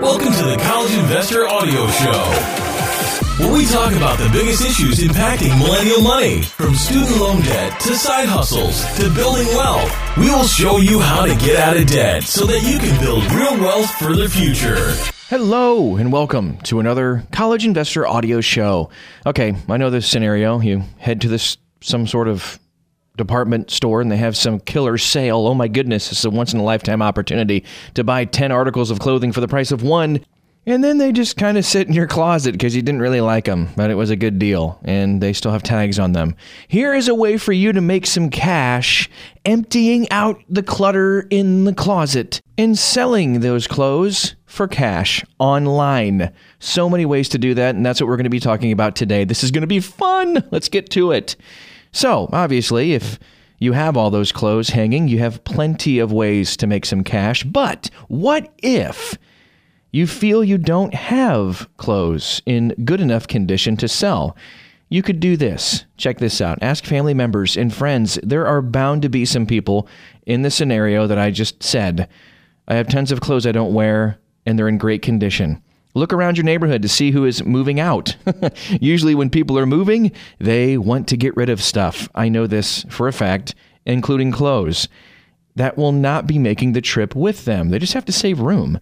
Welcome to the College Investor Audio Show where we talk about the biggest issues impacting millennial money, from student loan debt to side hustles to building wealth. We will show you how to get out of debt so that you can build real wealth for the future. Hello and welcome to another College Investor Audio Show. Okay, I know this scenario. You head to this some sort of department store and they have some killer sale. Oh my goodness, it's a once in a lifetime opportunity to buy 10 articles of clothing for the price of one. And then they just kind of sit in your closet because you didn't really like them, but it was a good deal and they still have tags on them. Here is a way for you to make some cash emptying out the clutter in the closet and selling those clothes for cash online. So many ways to do that, and that's what we're going to be talking about today. This is going to be fun. Let's get to it. So, obviously, if you have all those clothes hanging, you have plenty of ways to make some cash. But what if you feel you don't have clothes in good enough condition to sell. You could do this. Check this out. Ask family members and friends. There are bound to be some people in the scenario that I just said. I have tons of clothes I don't wear, and they're in great condition. Look around your neighborhood to see who is moving out. Usually, when people are moving, they want to get rid of stuff. I know this for a fact, including clothes. That will not be making the trip with them. They just have to save room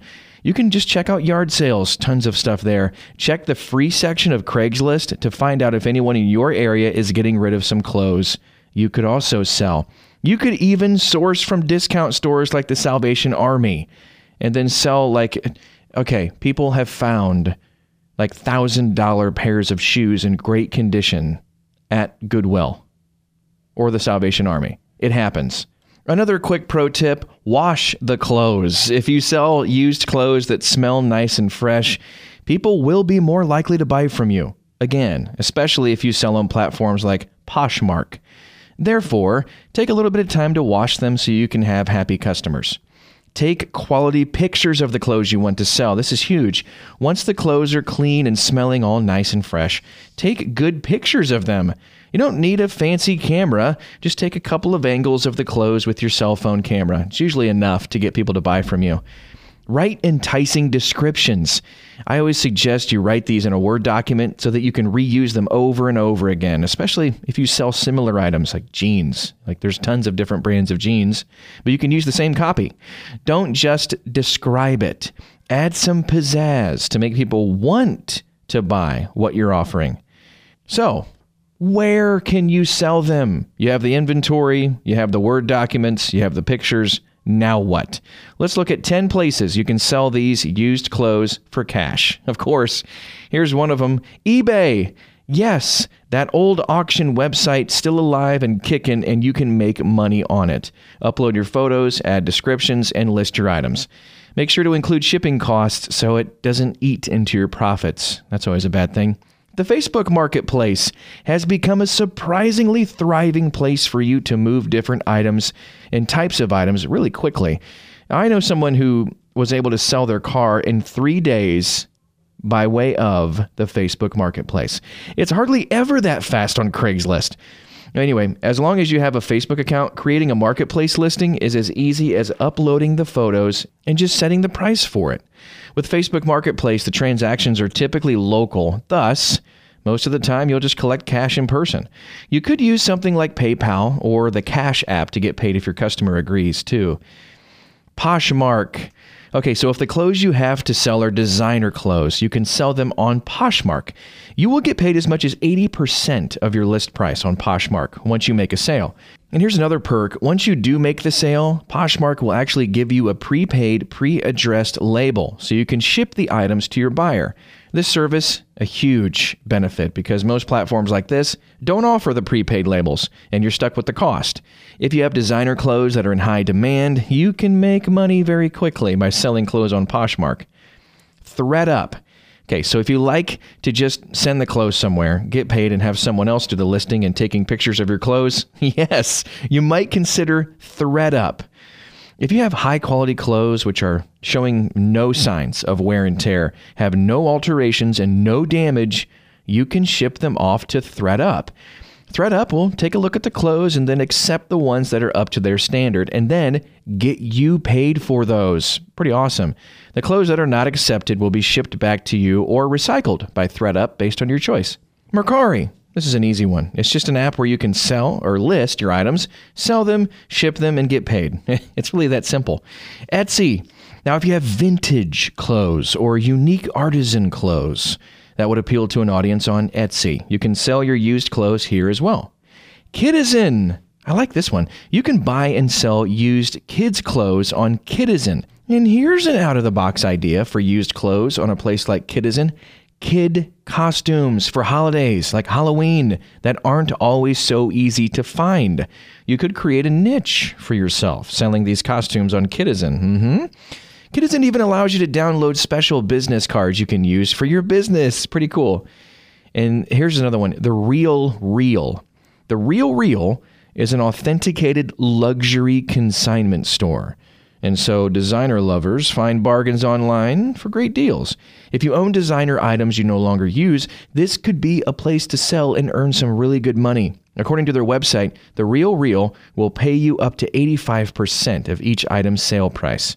you can just check out yard sales, tons of stuff there. Check the free section of Craigslist to find out if anyone in your area is getting rid of some clothes. You could also sell. You could even source from discount stores like the Salvation Army and then sell like okay, people have found like $1000 pairs of shoes in great condition at Goodwill or the Salvation Army. It happens. Another quick pro tip wash the clothes. If you sell used clothes that smell nice and fresh, people will be more likely to buy from you. Again, especially if you sell on platforms like Poshmark. Therefore, take a little bit of time to wash them so you can have happy customers. Take quality pictures of the clothes you want to sell. This is huge. Once the clothes are clean and smelling all nice and fresh, take good pictures of them. You don't need a fancy camera. Just take a couple of angles of the clothes with your cell phone camera. It's usually enough to get people to buy from you. Write enticing descriptions. I always suggest you write these in a Word document so that you can reuse them over and over again, especially if you sell similar items like jeans. Like there's tons of different brands of jeans, but you can use the same copy. Don't just describe it. Add some pizzazz to make people want to buy what you're offering. So, where can you sell them? You have the inventory, you have the Word documents, you have the pictures. Now what? Let's look at 10 places you can sell these used clothes for cash. Of course, here's one of them eBay. Yes, that old auction website still alive and kicking, and you can make money on it. Upload your photos, add descriptions, and list your items. Make sure to include shipping costs so it doesn't eat into your profits. That's always a bad thing. The Facebook Marketplace has become a surprisingly thriving place for you to move different items and types of items really quickly. I know someone who was able to sell their car in three days by way of the Facebook Marketplace. It's hardly ever that fast on Craigslist. Anyway, as long as you have a Facebook account, creating a marketplace listing is as easy as uploading the photos and just setting the price for it. With Facebook Marketplace, the transactions are typically local, thus, most of the time, you'll just collect cash in person. You could use something like PayPal or the Cash app to get paid if your customer agrees, too. Poshmark. Okay, so if the clothes you have to sell are designer clothes, you can sell them on Poshmark. You will get paid as much as 80% of your list price on Poshmark once you make a sale. And here's another perk. Once you do make the sale, Poshmark will actually give you a prepaid, pre addressed label so you can ship the items to your buyer. This service, a huge benefit because most platforms like this don't offer the prepaid labels and you're stuck with the cost. If you have designer clothes that are in high demand, you can make money very quickly by selling clothes on Poshmark. ThredUp Okay, so if you like to just send the clothes somewhere, get paid, and have someone else do the listing and taking pictures of your clothes, yes, you might consider ThredUp. If you have high quality clothes which are showing no signs of wear and tear, have no alterations, and no damage, you can ship them off to ThredUp. ThreadUp will take a look at the clothes and then accept the ones that are up to their standard and then get you paid for those. Pretty awesome. The clothes that are not accepted will be shipped back to you or recycled by ThredUp based on your choice. Mercari. This is an easy one. It's just an app where you can sell or list your items, sell them, ship them, and get paid. it's really that simple. Etsy. Now, if you have vintage clothes or unique artisan clothes, that would appeal to an audience on Etsy. You can sell your used clothes here as well. Kidizen. I like this one. You can buy and sell used kids' clothes on Kidizen. And here's an out of the box idea for used clothes on a place like Kidizen kid costumes for holidays like Halloween that aren't always so easy to find. You could create a niche for yourself selling these costumes on Kidizen. Mm-hmm. Kidizen even allows you to download special business cards you can use for your business. Pretty cool. And here's another one The Real Real. The Real Real is an authenticated luxury consignment store. And so designer lovers find bargains online for great deals. If you own designer items you no longer use, this could be a place to sell and earn some really good money. According to their website, The Real Real will pay you up to 85% of each item's sale price.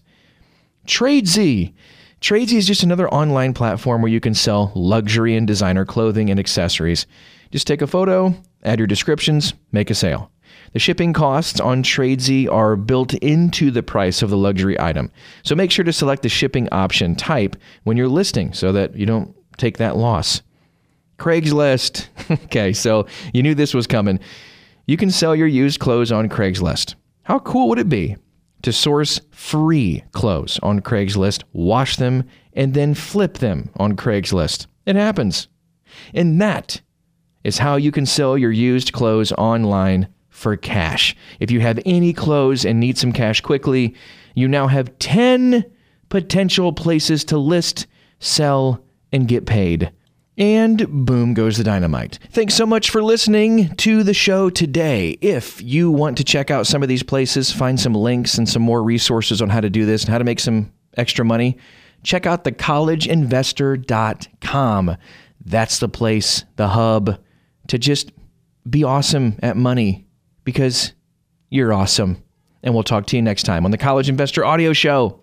Tradesy. Tradesy is just another online platform where you can sell luxury and designer clothing and accessories. Just take a photo, add your descriptions, make a sale. The shipping costs on Tradesy are built into the price of the luxury item. So make sure to select the shipping option type when you're listing so that you don't take that loss. Craigslist. okay, so you knew this was coming. You can sell your used clothes on Craigslist. How cool would it be to source free clothes on Craigslist, wash them, and then flip them on Craigslist. It happens. And that is how you can sell your used clothes online for cash. If you have any clothes and need some cash quickly, you now have 10 potential places to list, sell, and get paid. And boom goes the dynamite. Thanks so much for listening to the show today. If you want to check out some of these places, find some links and some more resources on how to do this and how to make some extra money, check out thecollegeinvestor.com. That's the place, the hub to just be awesome at money because you're awesome. And we'll talk to you next time on the College Investor Audio Show.